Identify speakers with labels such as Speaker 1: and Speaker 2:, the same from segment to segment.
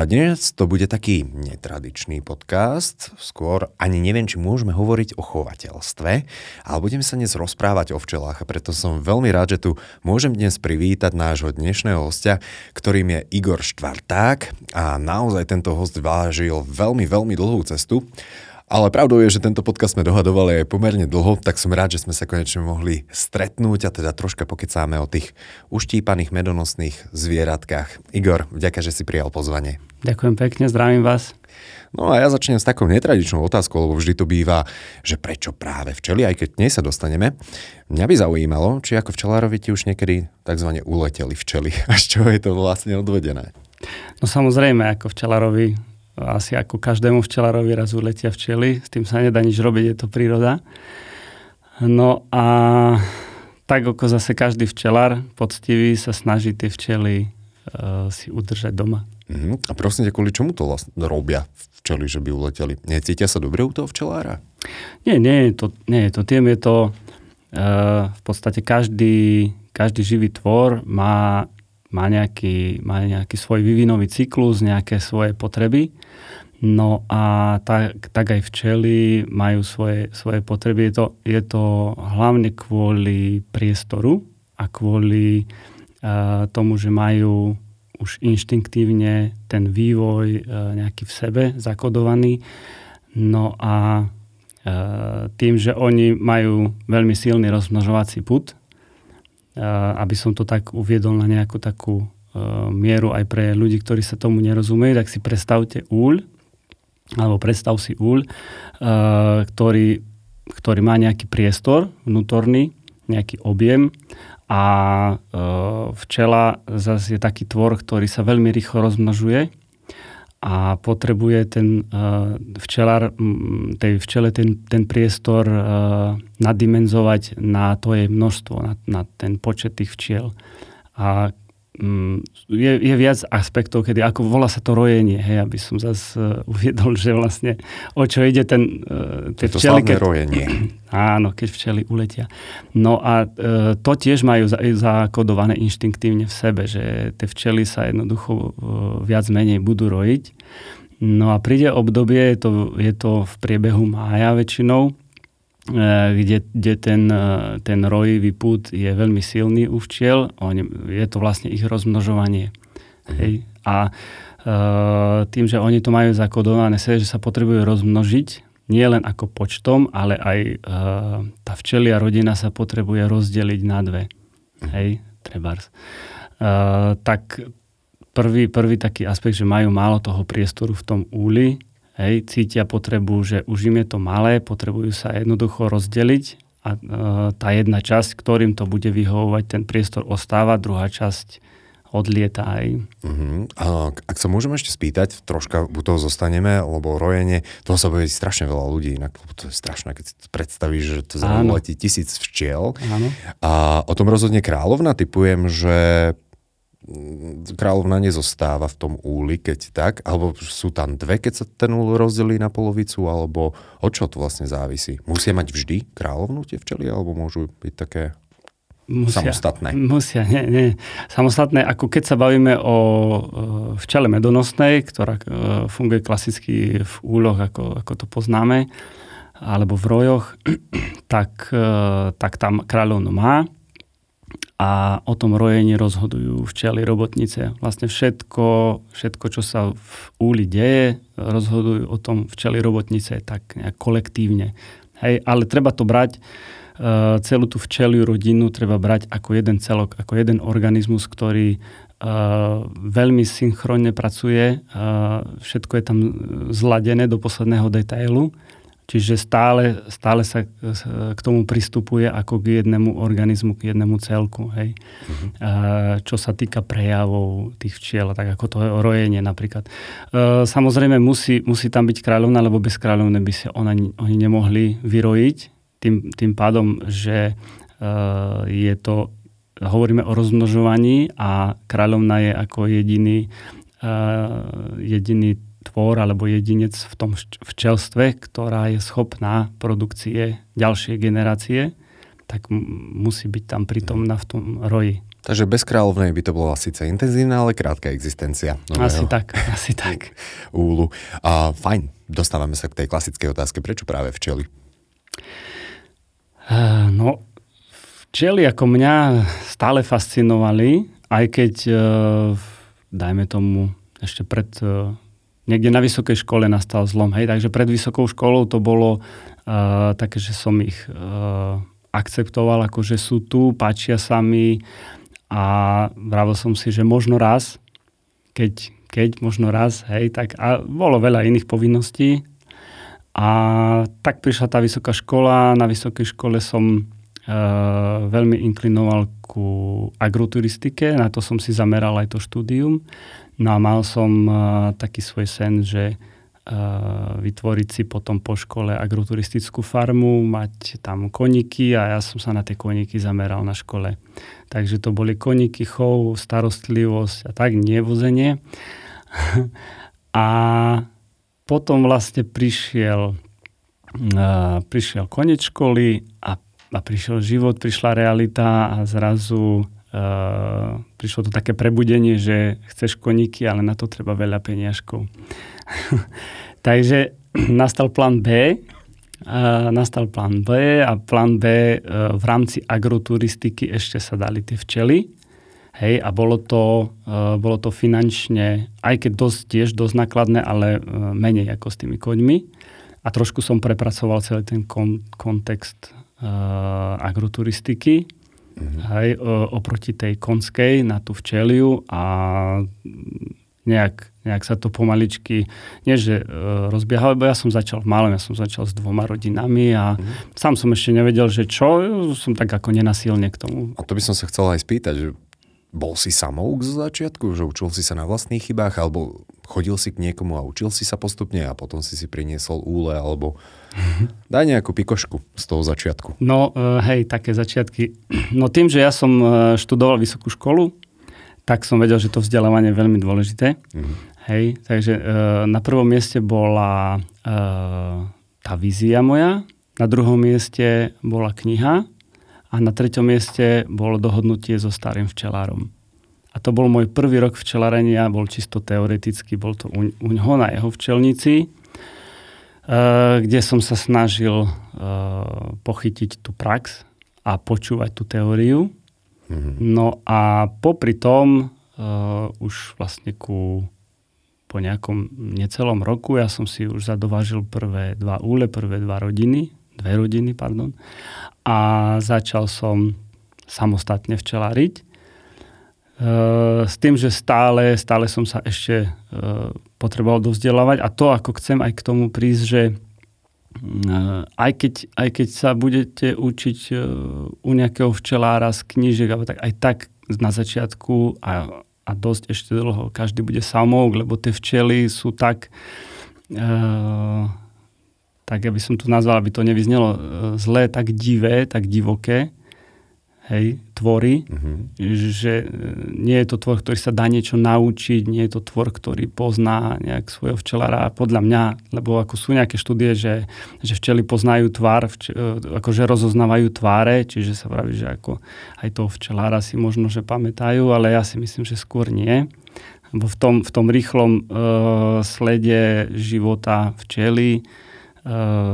Speaker 1: No a dnes to bude taký netradičný podcast, skôr ani neviem, či môžeme hovoriť o chovateľstve, ale budeme sa dnes rozprávať o včelách a preto som veľmi rád, že tu môžem dnes privítať nášho dnešného hostia, ktorým je Igor Štvarták a naozaj tento host vážil veľmi, veľmi dlhú cestu. Ale pravdou je, že tento podcast sme dohadovali aj pomerne dlho, tak som rád, že sme sa konečne mohli stretnúť a teda troška pokecáme o tých uštípaných medonosných zvieratkách. Igor, vďaka, že si prijal pozvanie.
Speaker 2: Ďakujem pekne, zdravím vás.
Speaker 1: No a ja začnem s takou netradičnou otázkou, lebo vždy to býva, že prečo práve včely, aj keď nej sa dostaneme. Mňa by zaujímalo, či ako včelárovi ti už niekedy tzv. uleteli včely z čoho je to vlastne odvedené.
Speaker 2: No samozrejme, ako včelárovi asi ako každému včelárovi raz uletia včely, s tým sa nedá nič robiť, je to príroda. No a tak ako zase každý včelár poctivý sa snaží tie včely uh, si udržať doma.
Speaker 1: Uh-huh. A prosím ťa, kvôli čomu to vlastne robia včely, že by uleteli? Necítia sa dobre u toho včelára?
Speaker 2: Nie, nie je to, nie je to tým, je to uh, v podstate každý, každý živý tvor má má nejaký, má nejaký svoj vyvinový cyklus, nejaké svoje potreby. No a tak, tak aj včely majú svoje, svoje potreby. Je to, je to hlavne kvôli priestoru a kvôli uh, tomu, že majú už inštinktívne ten vývoj uh, nejaký v sebe zakodovaný. No a uh, tým, že oni majú veľmi silný rozmnožovací put, aby som to tak uviedol na nejakú takú mieru aj pre ľudí, ktorí sa tomu nerozumejú, tak si predstavte úľ, alebo predstav si úľ, ktorý, ktorý má nejaký priestor vnútorný, nejaký objem a včela zase je taký tvor, ktorý sa veľmi rýchlo rozmnožuje a potrebuje ten uh, včelár, tej včele ten, ten priestor uh, nadimenzovať na to jej množstvo, na, na ten počet tých včiel. A je, je viac aspektov, kedy ako volá sa to rojenie, hej, aby som zase uh, uviedol, že vlastne o čo ide ten
Speaker 1: uh, tie to včely, keď, rojenie.
Speaker 2: Áno, keď včely uletia. No a uh, to tiež majú zakodované inštinktívne v sebe, že tie včely sa jednoducho uh, viac menej budú rojiť. No a príde obdobie, je to, je to v priebehu mája väčšinou, kde, kde ten, ten rojivý pút je veľmi silný u včiel. Je to vlastne ich rozmnožovanie. Mhm. Hej. A tým, že oni to majú zakodované, že sa potrebujú rozmnožiť, nie len ako počtom, ale aj tá včelia rodina sa potrebuje rozdeliť na dve. Mhm. Hej, trebárs. Tak prvý, prvý taký aspekt, že majú málo toho priestoru v tom úli, hej, cítia potrebu, že už im je to malé, potrebujú sa jednoducho rozdeliť a uh, tá jedna časť, ktorým to bude vyhovovať, ten priestor ostáva, druhá časť odlieta aj.
Speaker 1: Uh-huh. A ak sa môžeme ešte spýtať, troška u toho zostaneme, lebo rojenie, toho sa bude strašne veľa ľudí, inak to je strašné, keď si predstavíš, že to letí tisíc včiel.
Speaker 2: Áno.
Speaker 1: A o tom rozhodne kráľovna, typujem, že kráľovna nezostáva v tom úli, keď tak, alebo sú tam dve, keď sa ten úl rozdelí na polovicu, alebo o čo to vlastne závisí? Musia mať vždy kráľovnú tie včely, alebo môžu byť také Musia, samostatné.
Speaker 2: Musia, nie, nie. Samostatné, ako keď sa bavíme o včele medonosnej, ktorá e, funguje klasicky v úloh, ako, ako to poznáme, alebo v rojoch, tak, e, tak tam kráľovno má a o tom rojení rozhodujú včely robotnice. Vlastne všetko, všetko, čo sa v úli deje, rozhodujú o tom včely robotnice tak nejak kolektívne. Hej, ale treba to brať Eh, celú tú včeliu rodinu treba brať ako jeden celok, ako jeden organizmus, ktorý Uh, veľmi synchronne pracuje, uh, všetko je tam zladené do posledného detailu, čiže stále, stále sa k tomu pristupuje ako k jednému organizmu, k jednému celku. Hej. Uh-huh. Uh, čo sa týka prejavov tých včiel, tak ako to rojenie napríklad. Samozrejme musí, musí tam byť kráľovna, lebo bez kráľovne by sa ona, oni nemohli vyrojiť, tým, tým pádom, že uh, je to hovoríme o rozmnožovaní a kráľovna je ako jediný, uh, jediný tvor alebo jedinec v tom včelstve, ktorá je schopná produkcie ďalšie generácie, tak musí byť tam prítomná v tom roji.
Speaker 1: Takže bez kráľovnej by to bola síce intenzívna, ale krátka existencia.
Speaker 2: Nového. Asi tak, asi tak.
Speaker 1: Úlu. A, fajn, dostávame sa k tej klasickej otázke. Prečo práve včely?
Speaker 2: Uh, no, včely ako mňa stále fascinovali, aj keď, uh, dajme tomu, ešte pred uh, niekde na vysokej škole nastal zlom. Hej? Takže pred vysokou školou to bolo uh, také, že som ich uh, akceptoval, ako že sú tu, páčia sa mi a vravil som si, že možno raz, keď, keď možno raz, hej, tak a bolo veľa iných povinností a tak prišla tá vysoká škola, na vysokej škole som uh, veľmi inklinoval ku agroturistike, na to som si zameral aj to štúdium. No a mal som uh, taký svoj sen, že uh, vytvoriť si potom po škole agroturistickú farmu, mať tam koníky a ja som sa na tie koníky zameral na škole. Takže to boli koníky, chov, starostlivosť a tak, nie vozenie. a potom vlastne prišiel, uh, prišiel koniec školy a, a prišiel život, prišla realita a zrazu Uh, prišlo to také prebudenie, že chceš koníky, ale na to treba veľa peniažkov. Takže nastal plán B, uh, nastal plán B a plán B uh, v rámci agroturistiky ešte sa dali tie včely. Hej, a bolo to, bolo to finančne, aj keď dosť tiež dosť nákladné, ale menej ako s tými koňmi. A trošku som prepracoval celý ten kon- kontext agroturistiky mm-hmm. hej, oproti tej konskej na tú včeliu a nejak, nejak sa to pomaličky, nie že e, rozbiehalo, lebo ja som začal v malom, ja som začal s dvoma rodinami a mm-hmm. sám som ešte nevedel, že čo, som tak ako nenasilne k tomu.
Speaker 1: A to by som sa chcel aj spýtať, že bol si samouk zo začiatku, že učil si sa na vlastných chybách, alebo chodil si k niekomu a učil si sa postupne a potom si si priniesol úle, alebo daj nejakú pikošku z toho začiatku.
Speaker 2: No uh, hej, také začiatky. No tým, že ja som uh, študoval vysokú školu, tak som vedel, že to vzdelávanie je veľmi dôležité. Mm. Hej, takže uh, na prvom mieste bola tá vízia moja, na druhom mieste bola kniha, a na treťom mieste bolo dohodnutie so starým včelárom. A to bol môj prvý rok včelárenia, bol čisto teoretický, bol to u, u ňoho na jeho včelnici, uh, kde som sa snažil uh, pochytiť tú prax a počúvať tú teóriu. Mm-hmm. No a popri tom uh, už vlastne ku po nejakom necelom roku ja som si už zadovážil prvé dva úle, prvé dva rodiny, dve rodiny, pardon a začal som samostatne včeláriť. E, s tým, že stále, stále som sa ešte e, potreboval dovzdelávať a to, ako chcem aj k tomu prísť, že e, aj keď, aj keď sa budete učiť u nejakého včelára z knížek, tak aj tak na začiatku a, a dosť ešte dlho každý bude samouk, lebo tie včely sú tak tak aby som to nazval, aby to nevyznelo e, zlé, tak divé, tak divoké, hej, tvory, mm-hmm. že e, nie je to tvor, ktorý sa dá niečo naučiť, nie je to tvor, ktorý pozná nejak svojho včelára, podľa mňa, lebo ako sú nejaké štúdie, že, že včely poznajú tvár, vč- e, akože rozoznávajú tváre, čiže sa praví, že ako aj toho včelára si možno, že pamätajú, ale ja si myslím, že skôr nie. Lebo v tom, v tom rýchlom uh, slede života včely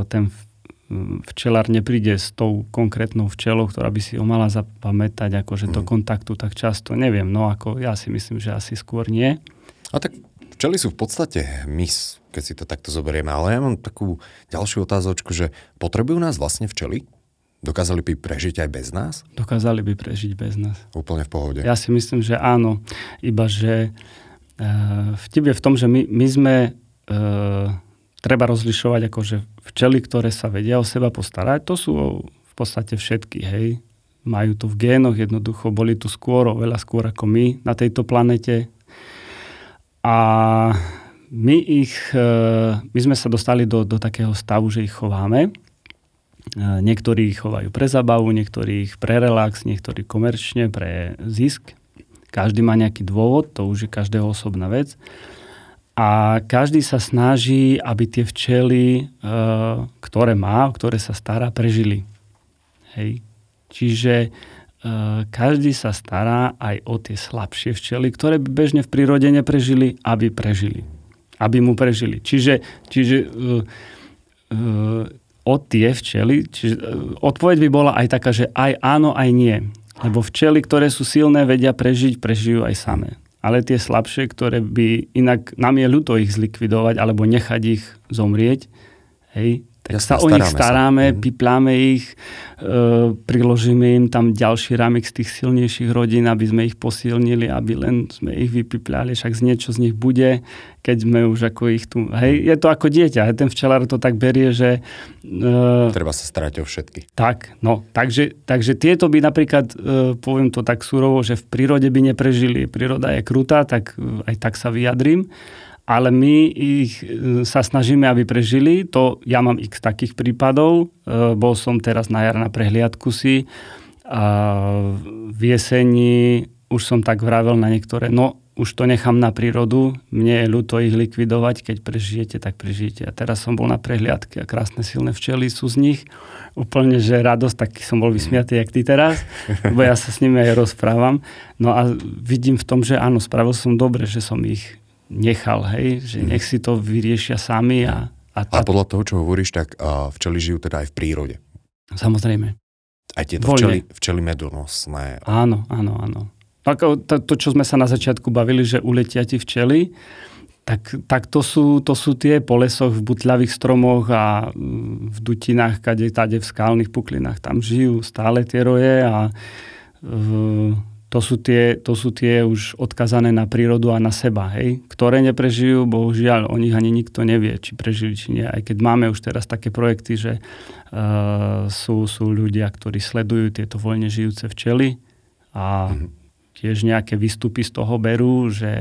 Speaker 2: ten včelár nepríde s tou konkrétnou včelou, ktorá by si ho mala zapamätať akože mm. do kontaktu tak často. Neviem, no ako ja si myslím, že asi skôr nie.
Speaker 1: A tak včely sú v podstate mis, keď si to takto zoberieme, ale ja mám takú ďalšiu otázočku, že potrebujú nás vlastne včely? Dokázali by prežiť aj bez nás?
Speaker 2: Dokázali by prežiť bez nás.
Speaker 1: Úplne v pohode.
Speaker 2: Ja si myslím, že áno. Iba, že uh, vtip je v tom, že my, my sme uh, treba rozlišovať akože včely, ktoré sa vedia o seba postarať, to sú v podstate všetky, hej. Majú to v génoch, jednoducho boli tu skôr, oveľa skôr ako my na tejto planete. A my ich, e, my sme sa dostali do, do takého stavu, že ich chováme. niektorí ich chovajú pre zabavu, niektorí ich pre relax, niektorí komerčne, pre zisk. Každý má nejaký dôvod, to už je každého osobná vec. A každý sa snaží, aby tie včely, ktoré má, ktoré sa stará, prežili. Hej. Čiže každý sa stará aj o tie slabšie včely, ktoré by bežne v prírode neprežili, aby prežili. Aby mu prežili. Čiže, čiže uh, uh, o tie včely, čiže uh, odpoveď by bola aj taká, že aj áno, aj nie. Lebo včely, ktoré sú silné, vedia prežiť, prežijú aj samé. Ale tie slabšie, ktoré by inak nám je ľúto ich zlikvidovať alebo nechať ich zomrieť, hej, tak sa o nich staráme, sa. Mhm. pipláme ich, e, priložíme im tam ďalší ramik z tých silnejších rodín, aby sme ich posilnili, aby len sme ich vypipľali, však z niečo z nich bude, keď sme už ako ich tu... Hej, je to ako dieťa, ten včelár to tak berie, že...
Speaker 1: E, Treba sa starať o všetky.
Speaker 2: Tak, no, takže, takže tieto by napríklad, e, poviem to tak surovo, že v prírode by neprežili. Príroda je krutá, tak e, aj tak sa vyjadrím ale my ich e, sa snažíme, aby prežili. To, ja mám x takých prípadov. E, bol som teraz na jar na prehliadku si a v jeseni už som tak vravel na niektoré, no už to nechám na prírodu, mne je ľúto ich likvidovať, keď prežijete, tak prežijete. A teraz som bol na prehliadke a krásne silné včely sú z nich. Úplne, že radosť, taký som bol vysmiatý, jak ty teraz, lebo ja sa s nimi aj rozprávam. No a vidím v tom, že áno, spravil som dobre, že som ich nechal, hej, že mhm. nech si to vyriešia sami. A,
Speaker 1: a, tá... a podľa toho, čo hovoríš, tak uh, včely žijú teda aj v prírode.
Speaker 2: Samozrejme.
Speaker 1: Aj tieto včely, včely medonosné.
Speaker 2: Áno, áno, áno. Tak, to, to, čo sme sa na začiatku bavili, že uletia ti včely, tak, tak to, sú, to sú tie po lesoch, v butľavých stromoch a mm, v dutinách, kade, tade v skalných puklinách. Tam žijú stále tie roje a to sú, tie, to sú tie už odkazané na prírodu a na seba, hej, ktoré neprežijú, bohužiaľ, o nich ani nikto nevie, či prežili, či nie. Aj keď máme už teraz také projekty, že uh, sú, sú ľudia, ktorí sledujú tieto voľne žijúce včely a mm-hmm. tiež nejaké výstupy z toho berú, že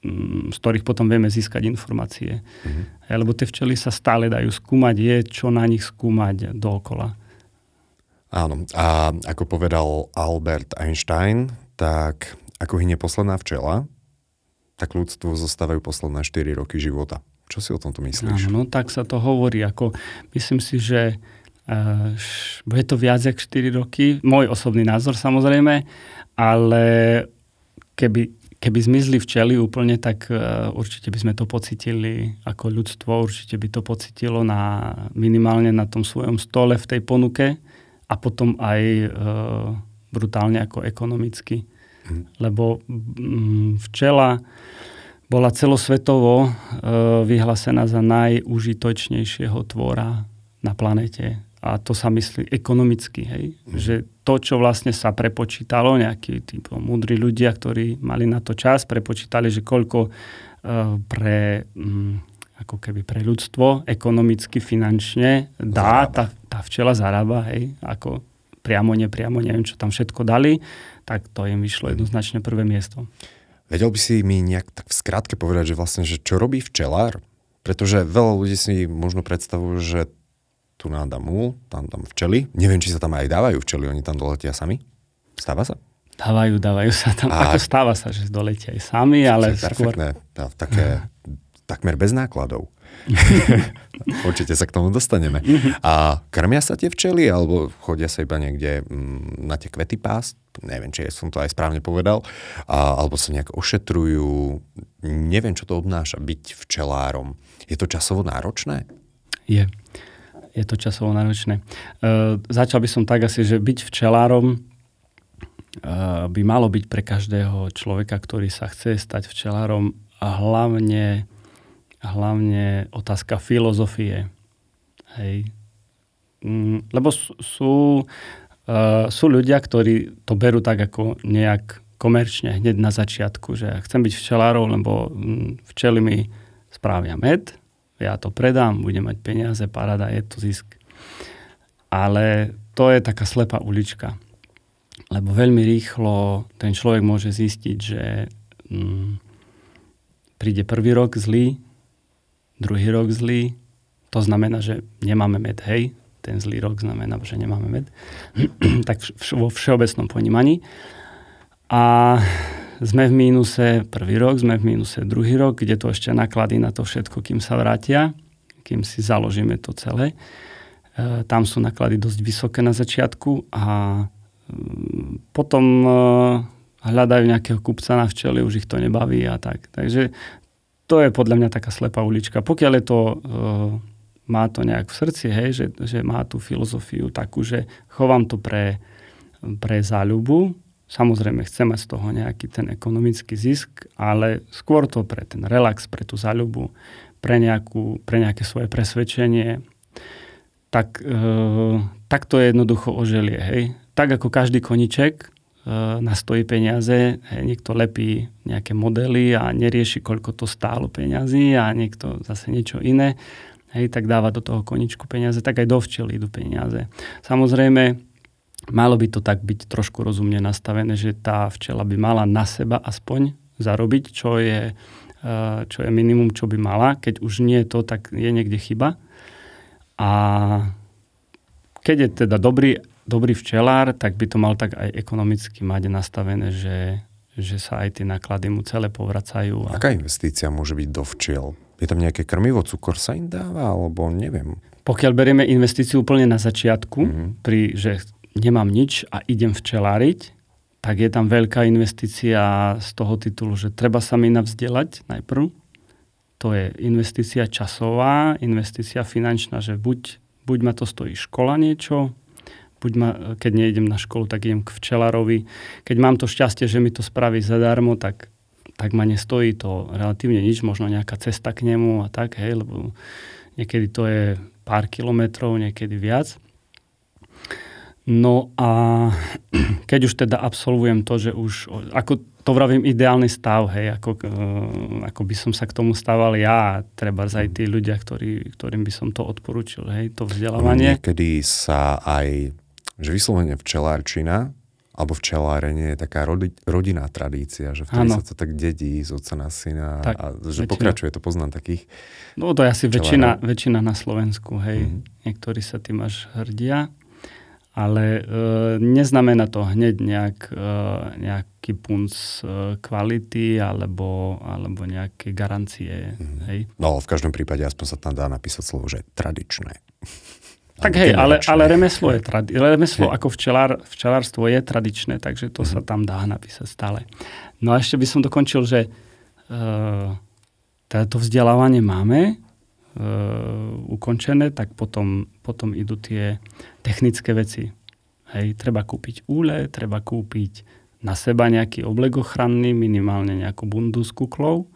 Speaker 2: um, z ktorých potom vieme získať informácie. Mm-hmm. Lebo tie včely sa stále dajú skúmať, je čo na nich skúmať dookola.
Speaker 1: Áno, a ako povedal Albert Einstein, tak ako hynie posledná včela, tak ľudstvo zostávajú posledné 4 roky života. Čo si o tomto myslíš?
Speaker 2: Áno, no tak sa to hovorí. Ako, myslím si, že uh, bude to viac ako 4 roky. Môj osobný názor samozrejme, ale keby, keby zmizli včely úplne, tak uh, určite by sme to pocitili ako ľudstvo, určite by to pocitilo na, minimálne na tom svojom stole v tej ponuke a potom aj e, brutálne ako ekonomicky. Mm. Lebo mm, včela bola celosvetovo e, vyhlásená za najúžitočnejšieho tvora na planete. A to sa myslí ekonomicky. Hej? Mm. Že to, čo vlastne sa prepočítalo, nejakí typo múdri ľudia, ktorí mali na to čas, prepočítali, že koľko e, pre mm, ako keby pre ľudstvo ekonomicky, finančne dá tá, tá včela zarába, hej, ako priamo, nepriamo, neviem, čo tam všetko dali, tak to im vyšlo jednoznačne prvé miesto.
Speaker 1: Vedel by si mi nejak tak v skratke povedať, že vlastne, že čo robí včelár? Pretože veľa ľudí si možno predstavujú, že tu na damu, tam tam včely. Neviem, či sa tam aj dávajú včely, oni tam doletia sami. Stáva sa?
Speaker 2: Dávajú, dávajú sa tam. A... Ako stáva sa, že doletia aj sami, ale
Speaker 1: skôr... Perfektné. Také takmer bez nákladov. Určite sa k tomu dostaneme. A krmia sa tie včely, alebo chodia sa iba niekde mm, na tie kvety pás? Neviem, či som to aj správne povedal. A, alebo sa nejak ošetrujú. Neviem, čo to obnáša byť včelárom. Je to časovo náročné?
Speaker 2: Je. Je to časovo náročné. Uh, začal by som tak asi, že byť včelárom uh, by malo byť pre každého človeka, ktorý sa chce stať včelárom a hlavne hlavne otázka filozofie. Hej. Mm, lebo sú, uh, sú ľudia, ktorí to berú tak ako nejak komerčne hneď na začiatku, že chcem byť včelárov, lebo mm, včely mi správia med, ja to predám, budem mať peniaze, parada, je to zisk. Ale to je taká slepá ulička. Lebo veľmi rýchlo ten človek môže zistiť, že mm, príde prvý rok zlý, druhý rok zlý, to znamená, že nemáme med, hej, ten zlý rok znamená, že nemáme med. tak vo všeobecnom ponímaní. A sme v mínuse prvý rok, sme v mínuse druhý rok, kde to ešte naklady na to všetko, kým sa vrátia, kým si založíme to celé. E, tam sú náklady dosť vysoké na začiatku a mm, potom e, hľadajú nejakého kupca na včely, už ich to nebaví a tak. Takže to je podľa mňa taká slepá ulička. Pokiaľ je to, e, má to nejak v srdci, hej, že, že má tú filozofiu takú, že chovám to pre, pre záľubu, Samozrejme, chcem mať z toho nejaký ten ekonomický zisk, ale skôr to pre ten relax, pre tú záľubu, pre, nejakú, pre nejaké svoje presvedčenie, tak, e, tak to je jednoducho oželie. Hej. Tak ako každý koniček e, nastojí peniaze, hej, niekto lepí nejaké modely a nerieši, koľko to stálo peniazy a niekto zase niečo iné, hej, tak dáva do toho koničku peniaze, tak aj do včely idú peniaze. Samozrejme, malo by to tak byť trošku rozumne nastavené, že tá včela by mala na seba aspoň zarobiť, čo je, eh, čo je minimum, čo by mala. Keď už nie je to, tak je niekde chyba. A keď je teda dobrý, dobrý včelár, tak by to mal tak aj ekonomicky mať nastavené, že, že sa aj tie náklady mu celé povracajú.
Speaker 1: A... Aká investícia môže byť do včiel? Je tam nejaké krmivo, cukor sa im dáva, alebo neviem.
Speaker 2: Pokiaľ berieme investíciu úplne na začiatku, mm-hmm. pri, že nemám nič a idem včeláriť, tak je tam veľká investícia z toho titulu, že treba sa mi navzdelať najprv. To je investícia časová, investícia finančná, že buď, buď ma to stojí škola niečo, buď ma, keď nejdem na školu, tak idem k včelarovi. Keď mám to šťastie, že mi to spraví zadarmo, tak, tak ma nestojí to relatívne nič, možno nejaká cesta k nemu a tak, hej, lebo niekedy to je pár kilometrov, niekedy viac. No a keď už teda absolvujem to, že už, ako to vravím, ideálny stav, hej, ako, uh, ako by som sa k tomu stával ja, treba aj tí ľudia, ktorý, ktorým by som to odporúčil, hej, to vzdelávanie.
Speaker 1: Niekedy sa aj, že vyslovene včelárčina, alebo včelárenie je taká rodi, rodinná tradícia, že vtedy ano. sa to tak dedí z otca na syna tak, a že väčšina. pokračuje, to poznám takých
Speaker 2: No to je asi väčšina, väčšina na Slovensku, hej. Mm-hmm. Niektorí sa tým až hrdia ale e, neznamená to hneď nejak, e, nejaký punc e, kvality alebo, alebo nejaké garancie. Mm. Hej.
Speaker 1: No, v každom prípade aspoň sa tam dá napísať slovo, že tradičné.
Speaker 2: Tak hej, ale, ale remeslo je tradi- remeslo hej. ako včelár, včelárstvo je tradičné, takže to mm. sa tam dá napísať stále. No a ešte by som dokončil, že uh, to vzdelávanie máme, uh, ukončené, tak potom, potom idú tie technické veci. Hej, treba kúpiť úle, treba kúpiť na seba nejaký oblek ochranný, minimálne nejakú bundu s kuklou.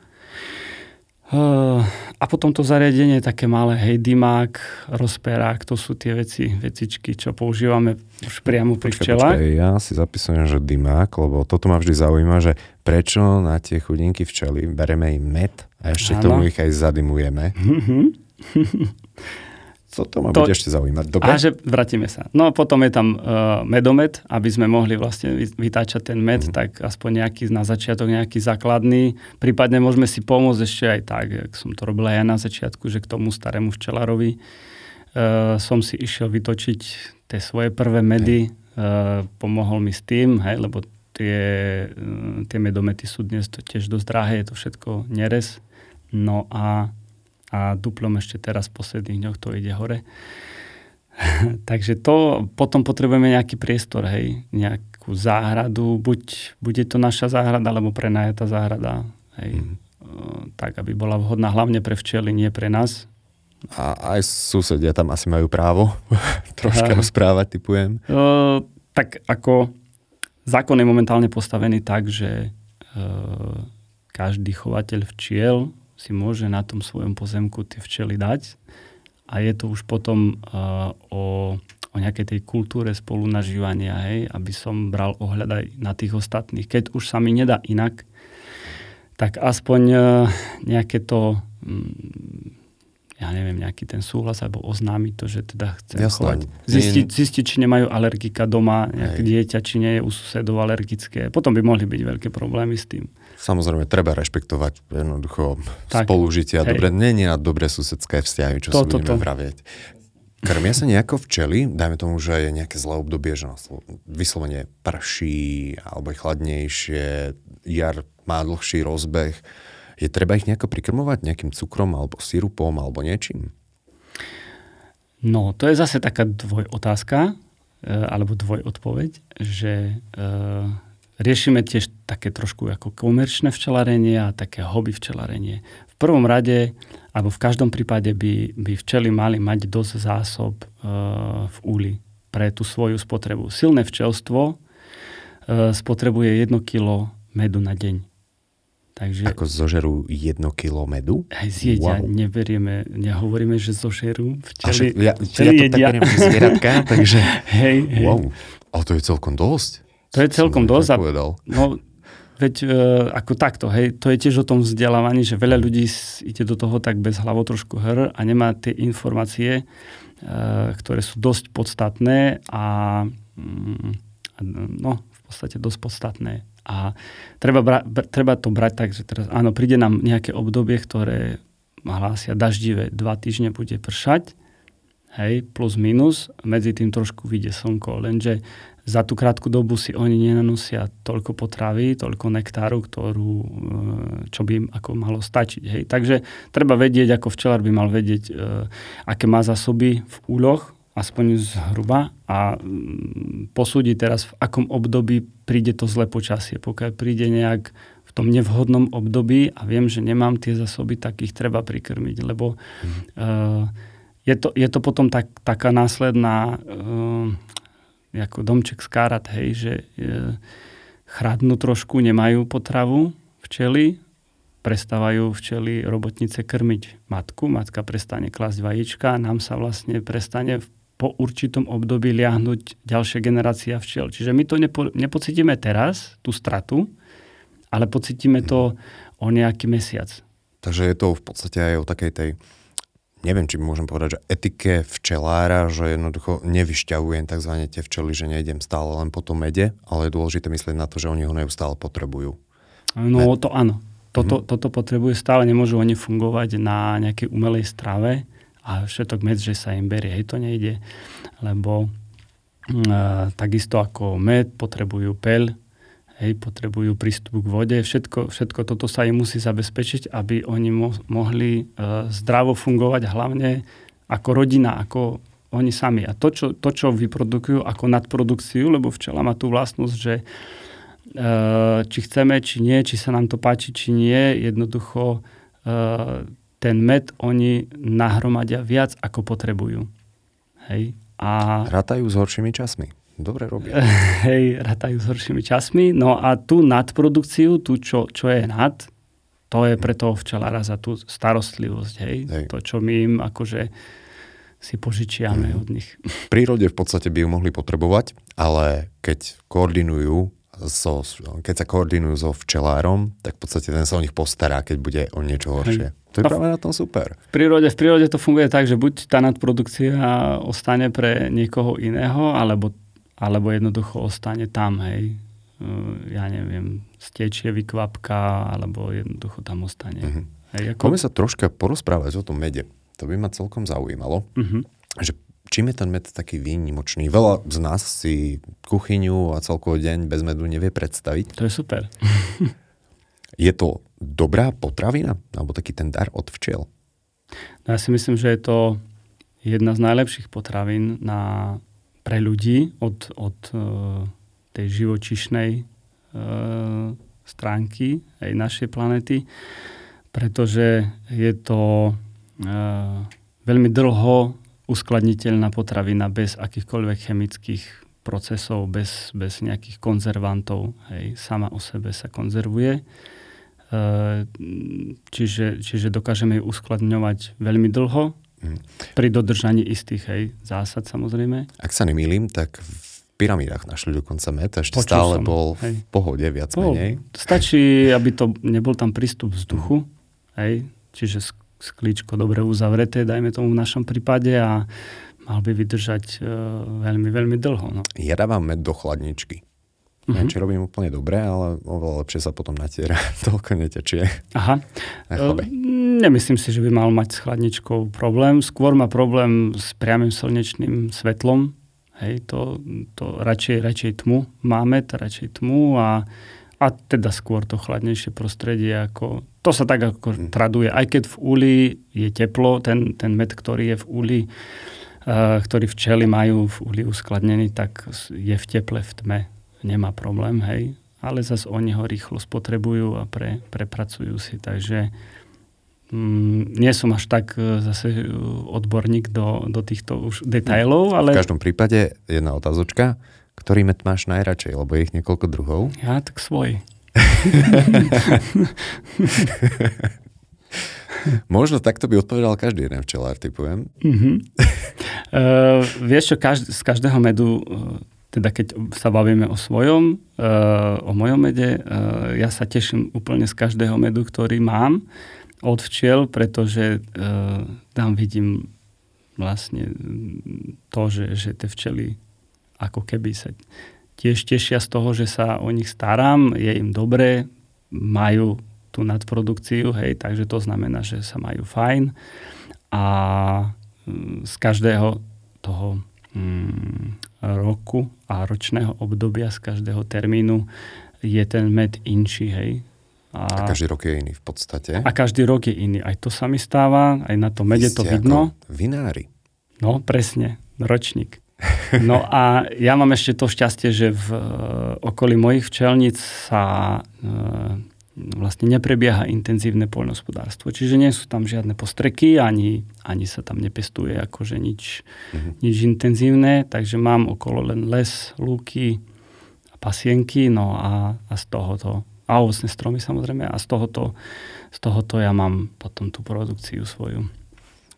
Speaker 2: A potom to zariadenie také malé, hej, dymák, rozperák, to sú tie veci, vecičky, čo používame už priamo pri včelách.
Speaker 1: Ja si zapisujem, že dymák, lebo toto ma vždy zaujíma, že prečo na tie chudinky včely bereme im med a ešte ano. tomu ich aj zadimujeme. Co to ma to, bude ešte zaujímať. Dobre?
Speaker 2: A že vrátime sa. No potom je tam uh, medomet, aby sme mohli vlastne vytáčať ten med, mm. tak aspoň nejaký na začiatok, nejaký základný. Prípadne môžeme si pomôcť ešte aj tak, jak som to robil aj ja na začiatku, že k tomu starému včelarovi uh, som si išiel vytočiť tie svoje prvé medy. Uh, pomohol mi s tým, hej, lebo tie, tie medomety sú dnes to tiež dosť drahé, je to všetko nerez. No a a duplom ešte teraz v posledných dňoch to ide hore. Takže to potom potrebujeme nejaký priestor, hej, nejakú záhradu, buď bude to naša záhrada, alebo prenajatá záhrada, hej, mm. tak, aby bola vhodná hlavne pre včely, nie pre nás.
Speaker 1: A aj susedia tam asi majú právo troška a, rozprávať, typujem.
Speaker 2: Uh, tak ako zákon je momentálne postavený tak, že uh, každý chovateľ včiel si môže na tom svojom pozemku tie včely dať a je to už potom uh, o, o nejakej tej kultúre spolunažívania, hej, aby som bral ohľad aj na tých ostatných. Keď už sa mi nedá inak, tak aspoň uh, nejaké to um, ja neviem, nejaký ten súhlas alebo oznámiť to, že teda Jasné. chovať. Zistiť, zistiť, či nemajú alergika doma, nejaké Hej. dieťa, či nie je u susedov alergické. Potom by mohli byť veľké problémy s tým.
Speaker 1: Samozrejme, treba rešpektovať jednoducho tak. spolužitie a dobre, nie, nie a dobré susedské vzťahy, čo to, si budeme to, to. vravieť. Krmia sa nejako včely? Dajme tomu, že je nejaké zlé obdobie, že vyslovene prší, alebo je chladnejšie, jar má dlhší rozbeh. Je treba ich nejako prikrmovať nejakým cukrom, alebo sirupom, alebo niečím?
Speaker 2: No, to je zase taká dvojotázka, e, alebo dvojodpoveď, že e, riešime tiež také trošku ako komerčné včelarenie a také hobby včelarenie. V prvom rade alebo v každom prípade by, by včely mali mať dosť zásob e, v úli pre tú svoju spotrebu. Silné včelstvo e, spotrebuje 1 kg medu na deň.
Speaker 1: Takže, Ako zožerú 1 kg medu?
Speaker 2: Aj zjedia, wow. neberieme, nehovoríme, že zožerú.
Speaker 1: Včely, ja, včely ja to jedia. tak beriem, zvieratka, takže hej, hej. wow. Ale to je celkom dosť.
Speaker 2: To je celkom dosť. A, no, Veď e, ako takto, hej, to je tiež o tom vzdelávaní, že veľa ľudí ide do toho tak bez hlavo trošku hr a nemá tie informácie, e, ktoré sú dosť podstatné a mm, no, v podstate dosť podstatné. A treba, bra- treba to brať tak, že teraz áno, príde nám nejaké obdobie, ktoré hlásia daždivé, dva týždne bude pršať, hej, plus minus, medzi tým trošku vyjde slnko, lenže za tú krátku dobu si oni nenanosia toľko potravy, toľko nektáru, ktorú, e, čo by im ako malo stačiť. Hej. Takže treba vedieť, ako včelár by mal vedieť, e, aké má zásoby v úloh, aspoň zhruba, a mm, posúdiť teraz, v akom období príde to zlé počasie. Pokiaľ príde nejak v tom nevhodnom období a viem, že nemám tie zásoby, tak ich treba prikrmiť, lebo mm. uh, je, to, je to potom tak, taká následná uh, ako domček z kárat, hej, že e, chradnú trošku, nemajú potravu včely, prestávajú včely robotnice krmiť matku, matka prestane klasť vajíčka, nám sa vlastne prestane po určitom období liahnuť ďalšia generácia včiel. Čiže my to nepo, nepocítime teraz, tú stratu, ale pocítime to o nejaký mesiac.
Speaker 1: Takže je to v podstate aj o takej tej neviem, či môžem povedať, že etike včelára, že jednoducho nevyšťavujem tzv. tie včely, že nejdem stále len po tom mede, ale je dôležité myslieť na to, že oni ho neustále potrebujú.
Speaker 2: No Med. to áno. Toto, mm-hmm. toto potrebujú stále, nemôžu oni fungovať na nejakej umelej strave a všetok med, že sa im berie, hej, to nejde. Lebo uh, takisto ako med potrebujú peľ, hej, potrebujú prístup k vode, všetko, všetko toto sa im musí zabezpečiť, aby oni mo- mohli uh, zdravo fungovať, hlavne ako rodina, ako oni sami. A to čo, to, čo vyprodukujú ako nadprodukciu, lebo včela má tú vlastnosť, že uh, či chceme, či nie, či sa nám to páči, či nie, jednoducho uh, ten med oni nahromadia viac, ako potrebujú. Hej.
Speaker 1: A... Rátajú s horšími časmi. Dobre robia.
Speaker 2: Hej, ratajú s horšími časmi. No a tú nadprodukciu, tú, čo, čo je nad, to je pre toho včelára za tú starostlivosť. Hej? hej. To, čo my im akože si požičiame mm. od nich.
Speaker 1: V prírode v podstate by ju mohli potrebovať, ale keď koordinujú so, keď sa koordinujú so včelárom, tak v podstate ten sa o nich postará, keď bude o niečo horšie. Hej. To je no, práve na tom super.
Speaker 2: V prírode, v prírode to funguje tak, že buď tá nadprodukcia ostane pre niekoho iného, alebo alebo jednoducho ostane tam, hej. Ja neviem, stečie vykvapka, alebo jednoducho tam ostane. Uh-huh.
Speaker 1: Hej, ako... Poďme sa troška porozprávať o tom mede. To by ma celkom zaujímalo. Uh-huh. Že čím je ten med taký výnimočný? Veľa z nás si kuchyňu a celkový deň bez medu nevie predstaviť.
Speaker 2: To je super.
Speaker 1: je to dobrá potravina? Alebo taký ten dar od včiel?
Speaker 2: No ja si myslím, že je to jedna z najlepších potravín na pre ľudí od, od uh, tej živočišnej uh, stránky aj našej planety, pretože je to uh, veľmi dlho uskladniteľná potravina bez akýchkoľvek chemických procesov, bez, bez nejakých konzervantov. Hej, sama o sebe sa konzervuje. Čiže, čiže dokážeme ju uskladňovať veľmi dlho Mm. Pri dodržaní istých hej, zásad samozrejme.
Speaker 1: Ak sa nemýlim, tak v pyramídach našli dokonca met, ešte Počul stále som, bol hej. v pohode viac bol. menej.
Speaker 2: Stačí, aby to nebol tam prístup vzduchu, hej, čiže sklíčko dobre uzavreté, dajme tomu v našom prípade a mal by vydržať uh, veľmi, veľmi dlho. No.
Speaker 1: Ja dávam med do chladničky. Mm-hmm. Neviem, či robím úplne dobre, ale oveľa lepšie sa potom natiera, toľko netečie.
Speaker 2: Aha. E, nemyslím si, že by mal mať s chladničkou problém. Skôr má problém s priamým slnečným svetlom. Hej, to, to radšej, radšej tmu máme, to radšej tmu a, a teda skôr to chladnejšie prostredie. Ako, to sa tak ako mm. traduje. Aj keď v úli je teplo, ten, ten med, ktorý je v úli, uh, ktorý včely majú v úli uskladnený, tak je v teple, v tme. Nemá problém, hej. Ale zase oni ho rýchlo spotrebujú a pre, prepracujú si. Takže Mm, nie som až tak e, zase e, odborník do, do týchto už detailov, ale...
Speaker 1: V každom prípade jedna otázočka. Ktorý met máš najradšej, lebo je ich niekoľko druhov?
Speaker 2: Ja, tak svoj.
Speaker 1: Možno takto by odpovedal každý jeden včelár, typujem.
Speaker 2: Uh-huh. uh, vieš čo, každ- z každého medu, uh, teda keď sa bavíme o svojom, uh, o mojom mede, uh, ja sa teším úplne z každého medu, ktorý mám od včiel, pretože uh, tam vidím vlastne to, že, že tie včely ako keby sa tiež tešia z toho, že sa o nich starám, je im dobré, majú tú nadprodukciu, hej, takže to znamená, že sa majú fajn a mm, z každého toho mm, roku a ročného obdobia, z každého termínu je ten med inší, hej.
Speaker 1: A, a každý rok je iný v podstate.
Speaker 2: A každý rok je iný. Aj to sa mi stáva, aj na tom mede to vidno.
Speaker 1: vinári.
Speaker 2: No, presne, ročník. No a ja mám ešte to šťastie, že v uh, okolí mojich včelníc sa uh, vlastne neprebieha intenzívne poľnohospodárstvo. Čiže nie sú tam žiadne postreky, ani, ani sa tam nepestuje akože nič, mm-hmm. nič intenzívne, takže mám okolo len les, lúky a pasienky, no a, a z toho to a ovocné stromy samozrejme a z tohoto, z tohoto ja mám potom tú produkciu svoju.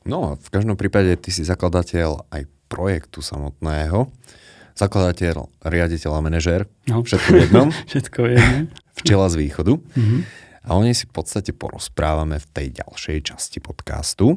Speaker 1: No a v každom prípade ty si zakladateľ aj projektu samotného. Zakladateľ, riaditeľ a manažér. No. Všetko v jednom.
Speaker 2: Všetko v jednom.
Speaker 1: Včela z východu. Mm-hmm. A o nej si v podstate porozprávame v tej ďalšej časti podcastu.